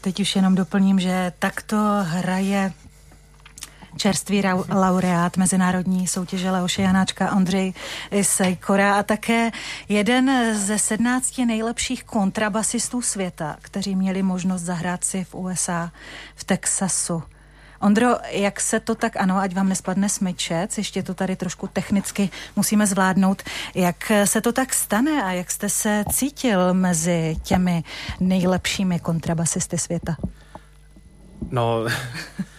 teď už jenom doplním, že takto hraje čerstvý laureát Mezinárodní soutěže Leoše Janáčka Ondřej Sejkora a také jeden ze sednácti nejlepších kontrabasistů světa, kteří měli možnost zahrát si v USA v Texasu. Ondro, jak se to tak, ano, ať vám nespadne smyčec, ještě to tady trošku technicky musíme zvládnout, jak se to tak stane a jak jste se cítil mezi těmi nejlepšími kontrabasisty světa? No,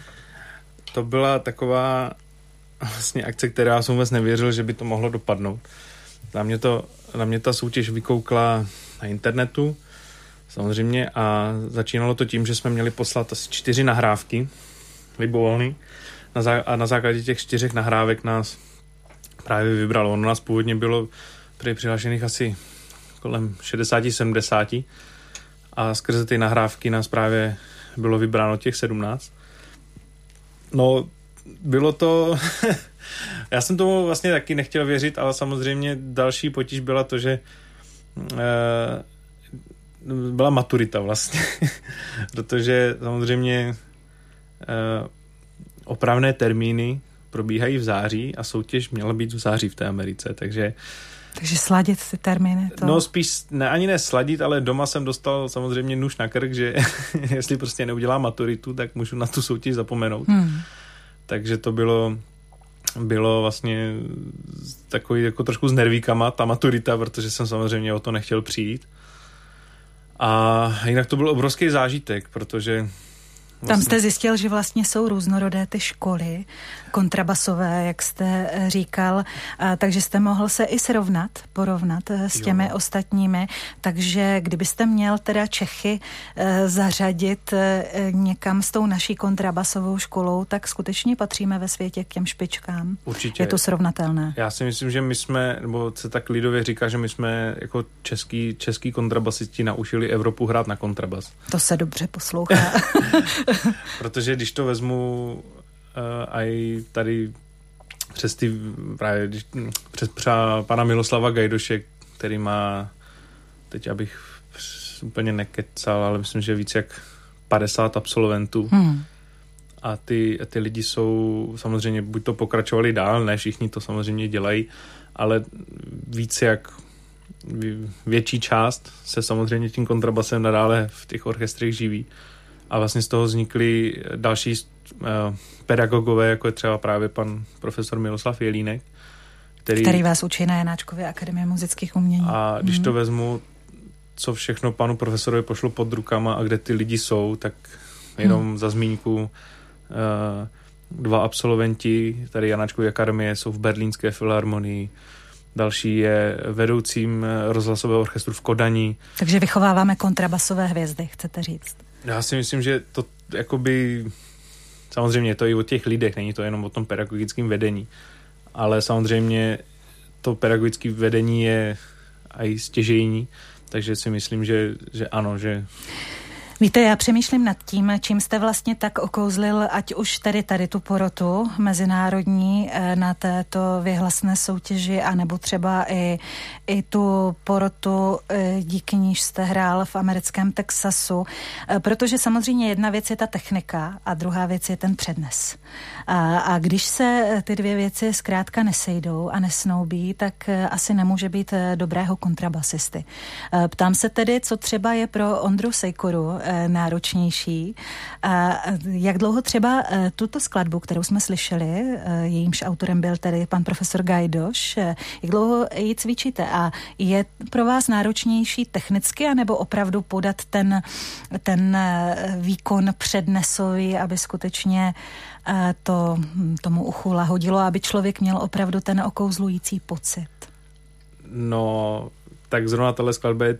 to byla taková vlastně akce, která jsem vůbec nevěřil, že by to mohlo dopadnout. Na mě, to, na mě ta soutěž vykoukla na internetu, samozřejmě, a začínalo to tím, že jsme měli poslat asi čtyři nahrávky libovolný. Na zá- a na základě těch čtyřech nahrávek nás právě vybralo. Ono nás původně bylo tady přihlášených asi kolem 60-70 a skrze ty nahrávky nás právě bylo vybráno těch 17. No, bylo to... Já jsem tomu vlastně taky nechtěl věřit, ale samozřejmě další potíž byla to, že e, byla maturita vlastně, protože samozřejmě opravné termíny probíhají v září a soutěž měla být v září v té Americe, takže takže sladit ty termíny? To... No spíš ne, ani ne sladit, ale doma jsem dostal samozřejmě nůž na krk, že jestli prostě neudělám maturitu, tak můžu na tu soutěž zapomenout. Hmm. Takže to bylo bylo vlastně takový jako trošku s nervíkama ta maturita, protože jsem samozřejmě o to nechtěl přijít. A jinak to byl obrovský zážitek, protože Vlastně. Tam jste zjistil, že vlastně jsou různorodé ty školy, kontrabasové, jak jste eh, říkal, a, takže jste mohl se i srovnat, porovnat eh, s těmi jo. ostatními, takže kdybyste měl teda Čechy e, zařadit e, někam s tou naší kontrabasovou školou, tak skutečně patříme ve světě k těm špičkám. Určitě. Je to srovnatelné. Já si myslím, že my jsme, nebo se tak lidově říká, že my jsme jako český, český kontrabasisti naučili Evropu hrát na kontrabas. To se dobře poslouchá. Protože když to vezmu uh, i tady přes ty právě když, přes třeba pana Miloslava Gajdoše, který má teď abych úplně nekecal, ale myslím, že víc jak 50 absolventů. Hmm. A ty, ty lidi jsou samozřejmě, buď to pokračovali dál, ne všichni to samozřejmě dělají, ale víc jak větší část se samozřejmě tím kontrabasem nadále v těch orchestrech živí a vlastně z toho vznikly další uh, pedagogové, jako je třeba právě pan profesor Miloslav Jelínek, který, který vás učí na Janáčkově akademie muzických umění. A když mm. to vezmu, co všechno panu profesorovi pošlo pod rukama a kde ty lidi jsou, tak jenom hmm. za zmínku uh, dva absolventi tady Janáčkové akademie jsou v Berlínské filharmonii, další je vedoucím rozhlasového orchestru v Kodani. Takže vychováváme kontrabasové hvězdy, chcete říct? Já si myslím, že to jakoby, samozřejmě je to i o těch lidech, není to jenom o tom pedagogickém vedení, ale samozřejmě to pedagogické vedení je i stěžejní, takže si myslím, že, že ano, že Víte, já přemýšlím nad tím, čím jste vlastně tak okouzlil, ať už tady tady tu porotu mezinárodní eh, na této vyhlasné soutěži, anebo třeba i, i tu porotu, eh, díky níž jste hrál v americkém Texasu, eh, protože samozřejmě jedna věc je ta technika a druhá věc je ten přednes. A, a když se ty dvě věci zkrátka nesejdou a nesnoubí, tak asi nemůže být dobrého kontrabasisty. Ptám se tedy, co třeba je pro Ondru Sejkoru náročnější. A jak dlouho třeba eh, tuto skladbu, kterou jsme slyšeli, eh, jejímž autorem byl tedy pan profesor Gajdoš, jak dlouho ji cvičíte a je pro vás náročnější technicky, anebo opravdu podat ten, ten výkon přednesový, aby skutečně to tomu uchu lahodilo, aby člověk měl opravdu ten okouzlující pocit? No, tak zrovna tahle skladba je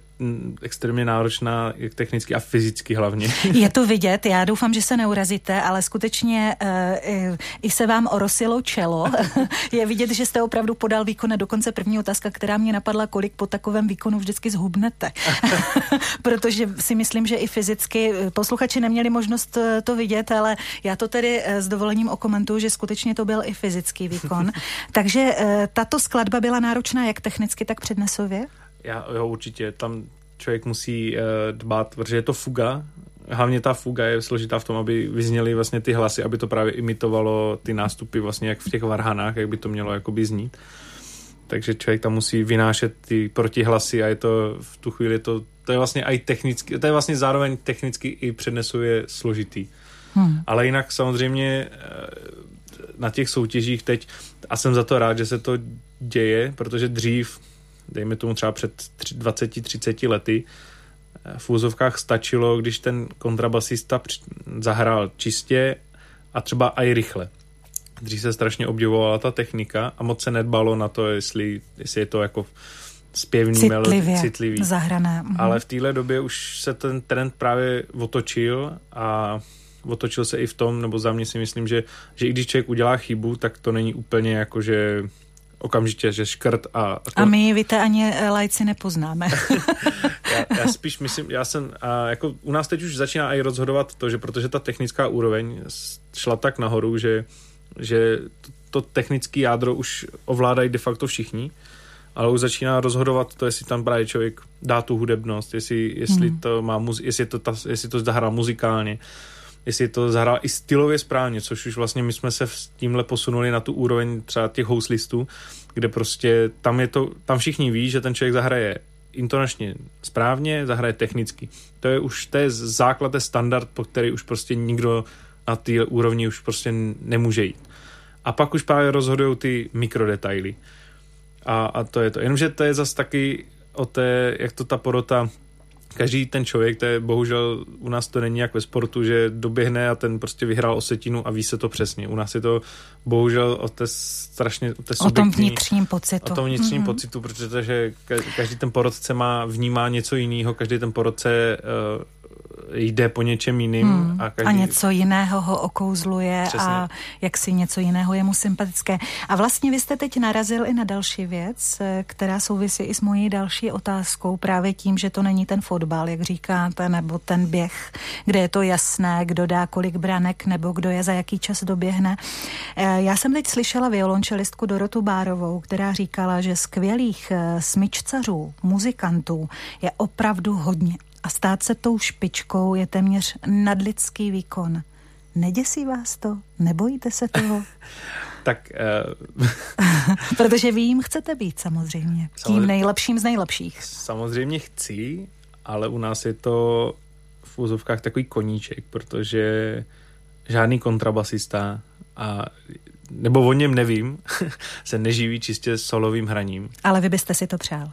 extrémně náročná, jak technicky a fyzicky hlavně. Je to vidět, já doufám, že se neurazíte, ale skutečně uh, i se vám orosilo čelo. je vidět, že jste opravdu podal výkon. Dokonce první otázka, která mě napadla, kolik po takovém výkonu vždycky zhubnete. Protože si myslím, že i fyzicky eh, posluchači neměli možnost to vidět, ale já to tedy s dovolením okomentuju, že skutečně to byl i fyzický výkon. Takže uh, tato skladba byla náročná jak technicky, tak přednesově? Já, jo, určitě. Tam člověk musí uh, dbát, protože je to fuga. Hlavně ta fuga je složitá v tom, aby vyzněly vlastně ty hlasy, aby to právě imitovalo ty nástupy vlastně jak v těch varhanách, jak by to mělo jakoby znít. Takže člověk tam musí vynášet ty protihlasy a je to v tu chvíli to, to je vlastně i technicky, to je vlastně zároveň technicky i přednesuje složitý. Hmm. Ale jinak samozřejmě eh, na těch soutěžích teď, a jsem za to rád, že se to děje, protože dřív dejme tomu třeba před 20-30 lety, eh, v úzovkách stačilo, když ten kontrabasista zahrál čistě a třeba i rychle. Dřív se strašně obdivovala ta technika a moc se nedbalo na to, jestli, jestli je to jako zpěvný, Citlivě, melodii, citlivý. zahrané. Mhm. Ale v téhle době už se ten trend právě otočil a otočil se i v tom, nebo za mě si myslím, že, že i když člověk udělá chybu, tak to není úplně jako, že okamžitě, že škrt a... A, to... a my, víte, ani eh, lajci nepoznáme. já, já spíš myslím, já jsem, a jako u nás teď už začíná i rozhodovat to, že protože ta technická úroveň šla tak nahoru, že, že to, to technické jádro už ovládají de facto všichni, ale už začíná rozhodovat to, jestli tam právě člověk dá tu hudebnost, jestli, jestli hmm. to má, jestli to, ta, jestli to zahrá muzikálně, jestli to zahrál i stylově správně, což už vlastně my jsme se s tímhle posunuli na tu úroveň třeba těch houslistů, kde prostě tam je to, tam všichni ví, že ten člověk zahraje intonačně správně, zahraje technicky. To je už, to je základ, je standard, po který už prostě nikdo na té úrovni už prostě nemůže jít. A pak už právě rozhodují ty mikrodetaily. A, a to je to. Jenomže to je zase taky o té, jak to ta porota každý ten člověk, to je bohužel u nás to není jak ve sportu, že doběhne a ten prostě vyhrál osetinu a ví se to přesně. U nás je to bohužel o té strašně o, té o tom vnitřním pocitu. O tom vnitřním mm-hmm. pocitu, protože každý ten porodce má, vnímá něco jiného, každý ten porodce uh, jde po něčem jiným. Hmm. A, každý... a něco jiného ho okouzluje Přesně. a jak si něco jiného je mu sympatické. A vlastně vy jste teď narazil i na další věc, eh, která souvisí i s mojí další otázkou, právě tím, že to není ten fotbal, jak říkáte, nebo ten běh, kde je to jasné, kdo dá kolik branek, nebo kdo je za jaký čas doběhne. Eh, já jsem teď slyšela violončelistku Dorotu Bárovou, která říkala, že skvělých eh, smyčcařů, muzikantů je opravdu hodně a stát se tou špičkou je téměř nadlidský výkon. Neděsí vás to? Nebojíte se toho? tak... Uh... Protože vy jim chcete být samozřejmě. Samozřejmě. Tím nejlepším z nejlepších. Samozřejmě chci, ale u nás je to v úzovkách takový koníček, protože žádný kontrabasista a nebo o něm nevím, se neživí čistě solovým hraním. Ale vy byste si to přál.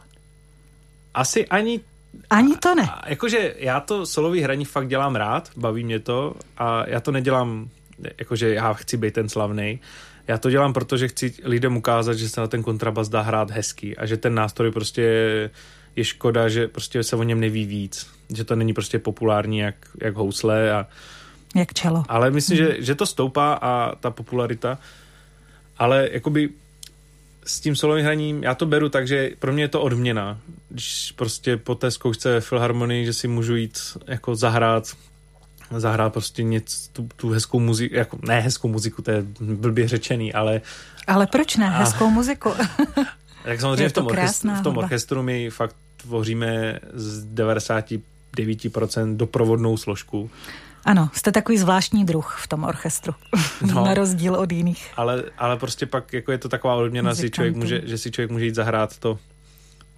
Asi ani ani to ne. A, jakože já to solový hraní fakt dělám rád, baví mě to a já to nedělám, jakože já chci být ten slavný. Já to dělám, protože chci lidem ukázat, že se na ten kontrabas dá hrát hezky a že ten nástroj prostě je škoda, že prostě se o něm neví víc. Že to není prostě populární jak, jak housle a jak čelo. Ale myslím, hmm. že, že to stoupá a ta popularita, ale jakoby s tím solovým hraním, já to beru tak, že pro mě je to odměna. Když prostě po té zkoušce ve Filharmonii, že si můžu jít jako zahrát zahrát prostě něco, tu, tu hezkou muziku, jako ne hezkou muziku, to je blbě řečený, ale... Ale proč ne a, hezkou muziku? tak samozřejmě v tom, orchestru, v tom orchestru my fakt tvoříme z 99% doprovodnou složku. Ano, jste takový zvláštní druh v tom orchestru, no, na rozdíl od jiných. Ale, ale prostě pak jako je to taková odměna, si člověk může, že si člověk může jít zahrát to,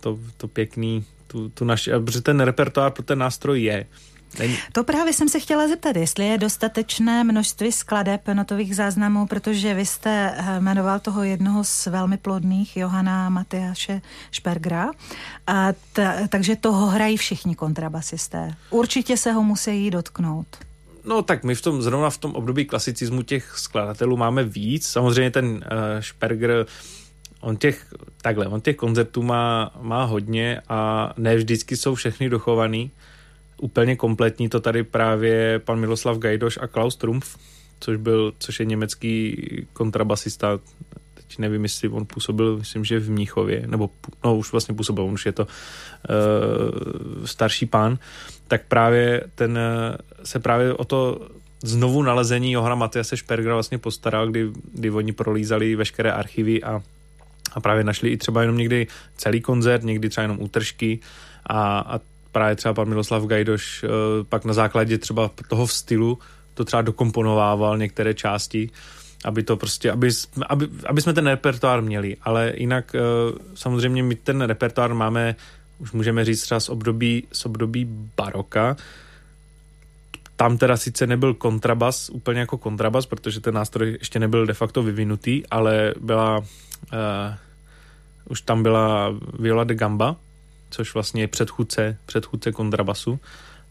to, to pěkný, tu, tu naši, protože ten repertoár pro ten nástroj je. Není. To právě jsem se chtěla zeptat, jestli je dostatečné množství skladeb notových záznamů, protože vy jste eh, jmenoval toho jednoho z velmi plodných, Johana Matyáše Špergra, a ta, takže toho hrají všichni kontrabasisté. Určitě se ho musí dotknout. No tak my v tom, zrovna v tom období klasicismu těch skladatelů máme víc. Samozřejmě ten uh, Sperger, on těch, takhle, on těch koncertů má, má hodně a ne vždycky jsou všechny dochovaný. Úplně kompletní to tady právě pan Miloslav Gajdoš a Klaus Trumpf, což byl, což je německý kontrabasista, teď nevím, jestli on působil, myslím, že v Mníchově, nebo no už vlastně působil, on už je to uh, starší pán, tak právě ten se právě o to znovu nalezení Johana Matiase Špergera vlastně postaral, kdy, kdy oni prolízali veškeré archivy a, a právě našli i třeba jenom někdy celý koncert, někdy třeba jenom útržky. A, a právě třeba pan Miloslav Gajdoš uh, pak na základě třeba toho v stylu to třeba dokomponovával některé části, aby to prostě, aby, aby, aby jsme ten repertoár měli, ale jinak uh, samozřejmě my ten repertoár máme už můžeme říct třeba z období, z období baroka, tam teda sice nebyl kontrabas, úplně jako kontrabas, protože ten nástroj ještě nebyl de facto vyvinutý, ale byla, uh, už tam byla viola de gamba, což vlastně je předchůdce, předchůdce kontrabasu.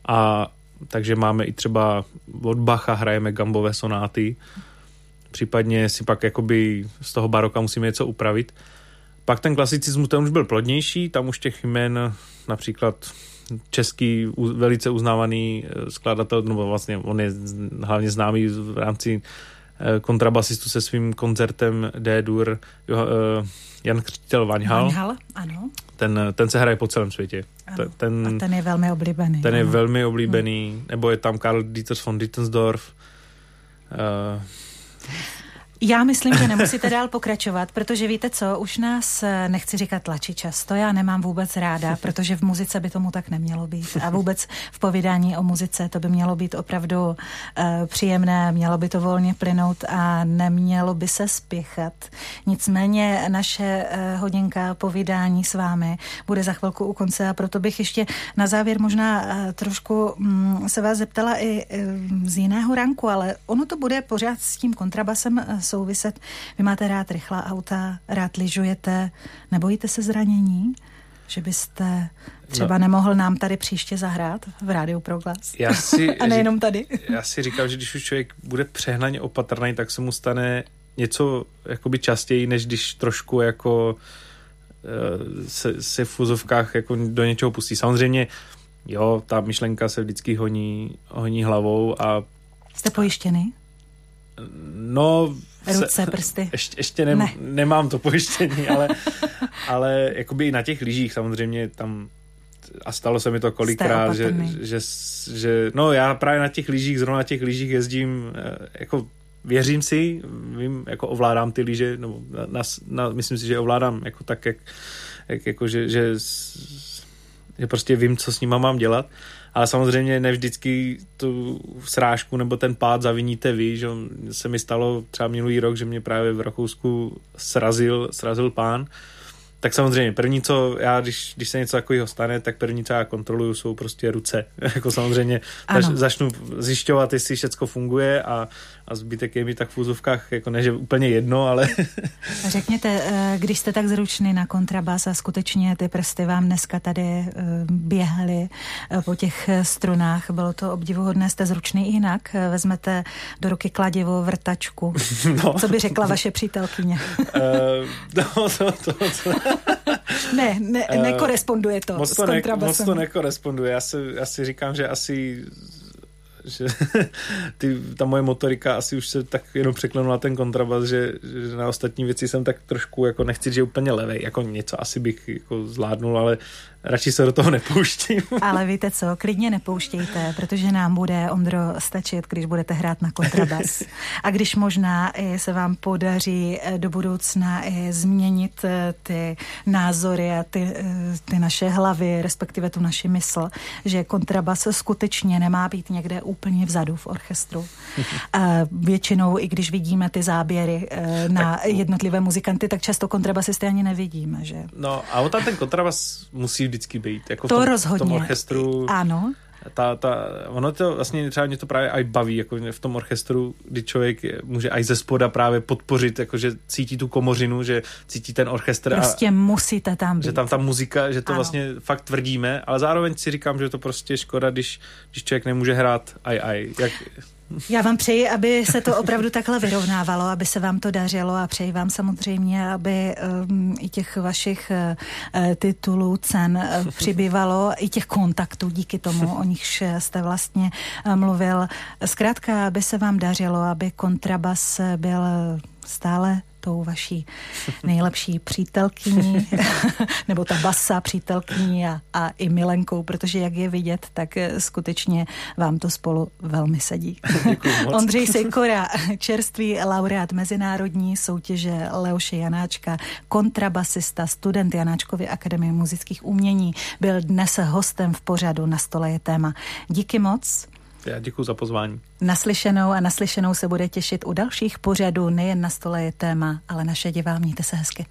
A takže máme i třeba od Bacha hrajeme gambové sonáty, případně si pak jakoby z toho baroka musíme něco upravit. Pak ten klasicismus, ten už byl plodnější, tam už těch jmen například český velice uznávaný eh, skladatel, nebo vlastně on je hlavně známý v rámci eh, kontrabasistu se svým koncertem D-dur eh, Jan Křtitel Vaňhal. Vaňhal, ano. Ten, ten se hraje po celém světě. Ano. Ten, A ten je velmi oblíbený. Ten ano. je velmi oblíbený, hmm. nebo je tam Karl Dieters von Dittensdorf. Uh, já myslím, že nemusíte dál pokračovat, protože víte co, už nás, eh, nechci říkat tlačí často, já nemám vůbec ráda, protože v muzice by tomu tak nemělo být. A vůbec v povídání o muzice to by mělo být opravdu uh, příjemné, mělo by to volně plynout a nemělo by se spěchat. Nicméně naše uh, hodinka povídání s vámi bude za chvilku u konce a proto bych ještě na závěr možná uh, trošku um, se vás zeptala i uh, z jiného ranku, ale ono to bude pořád s tím kontrabasem souviset. Vy máte rád rychlá auta, rád lyžujete, nebojíte se zranění? že byste třeba no. nemohl nám tady příště zahrát v Rádiu Proglas? Já si, A nejenom tady. Já si říkám, že když už člověk bude přehnaně opatrný, tak se mu stane něco jakoby častěji, než když trošku jako eh, se, se v fuzovkách jako do něčeho pustí. Samozřejmě, jo, ta myšlenka se vždycky honí, honí hlavou a... Jste pojištěný? No... Ruce, se, prsty? Ještě, ještě ne, ne. nemám to pojištění, ale, ale jakoby i na těch lyžích samozřejmě tam a stalo se mi to kolikrát, že, že, že, no já právě na těch lyžích, zrovna na těch lyžích jezdím eh, jako věřím si, vím, jako ovládám ty lyže, no, na, na, myslím si, že ovládám jako tak, jak, jak jako, že, že, že prostě vím, co s nima mám dělat, ale samozřejmě ne vždycky tu srážku nebo ten pád zaviníte vy, že se mi stalo třeba minulý rok, že mě právě v Rakousku srazil, srazil pán, tak samozřejmě, první, co já, když, když se něco takového stane, tak první, co já kontroluju, jsou prostě ruce. jako samozřejmě zač, začnu zjišťovat, jestli všechno funguje a, a zbytek je mi tak v úzovkách, jako ne, že úplně jedno, ale... Řekněte, eh, když jste tak zručný na kontrabas a skutečně ty prsty vám dneska tady eh, běhaly eh, po těch strunách, bylo to obdivuhodné, jste zručný jinak, vezmete do ruky kladivo, vrtačku. No. Co by řekla vaše přítelkyně? no, to, to, to. ne, ne, nekoresponduje to moc to s kontrabasem. Ne, moc to nekoresponduje. Já si, já si říkám, že asi že ty, ta moje motorika asi už se tak jenom překlenula ten kontrabas, že, že na ostatní věci jsem tak trošku, jako nechci, že úplně levej, jako něco asi bych jako zvládnul, ale radši se do toho nepouštím. Ale víte co, klidně nepouštějte, protože nám bude, Ondro, stačit, když budete hrát na kontrabas. A když možná se vám podaří eh, do budoucna i změnit eh, ty názory a ty, eh, ty naše hlavy, respektive tu naši mysl, že kontrabas skutečně nemá být někde úplně vzadu v orchestru. A většinou, i když vidíme ty záběry na jednotlivé muzikanty, tak často kontrabasisty ani nevidíme, že? No a tam ten kontrabas musí vždycky být. Jako to v tom, rozhodně. V tom orchestru. Ano. Ta, ta, ono to vlastně třeba mě to právě aj baví, jako v tom orchestru, kdy člověk může aj ze spoda právě podpořit, jako že cítí tu komořinu, že cítí ten orchestr. Prostě a, musíte tam být. Že tam ta muzika, že to ano. vlastně fakt tvrdíme, ale zároveň si říkám, že to prostě škoda, když, když člověk nemůže hrát aj aj. Jak, já vám přeji, aby se to opravdu takhle vyrovnávalo, aby se vám to dařilo a přeji vám samozřejmě, aby um, i těch vašich uh, titulů, cen uh, přibývalo, i těch kontaktů díky tomu, o nichž jste vlastně uh, mluvil. Zkrátka, aby se vám dařilo, aby kontrabas byl stále tou vaší nejlepší přítelkyní, nebo ta basa přítelkyní a, a i milenkou, protože jak je vidět, tak eh, skutečně vám to spolu velmi sedí. Ondřej Sejkora, čerstvý laureát mezinárodní soutěže Leoše Janáčka, kontrabasista, student Janáčkovy akademie muzických umění, byl dnes hostem v pořadu Na stole je téma. Díky moc. Já děkuji za pozvání. Naslyšenou a naslyšenou se bude těšit u dalších pořadů. Nejen na stole je téma, ale naše divá. Mějte se hezky.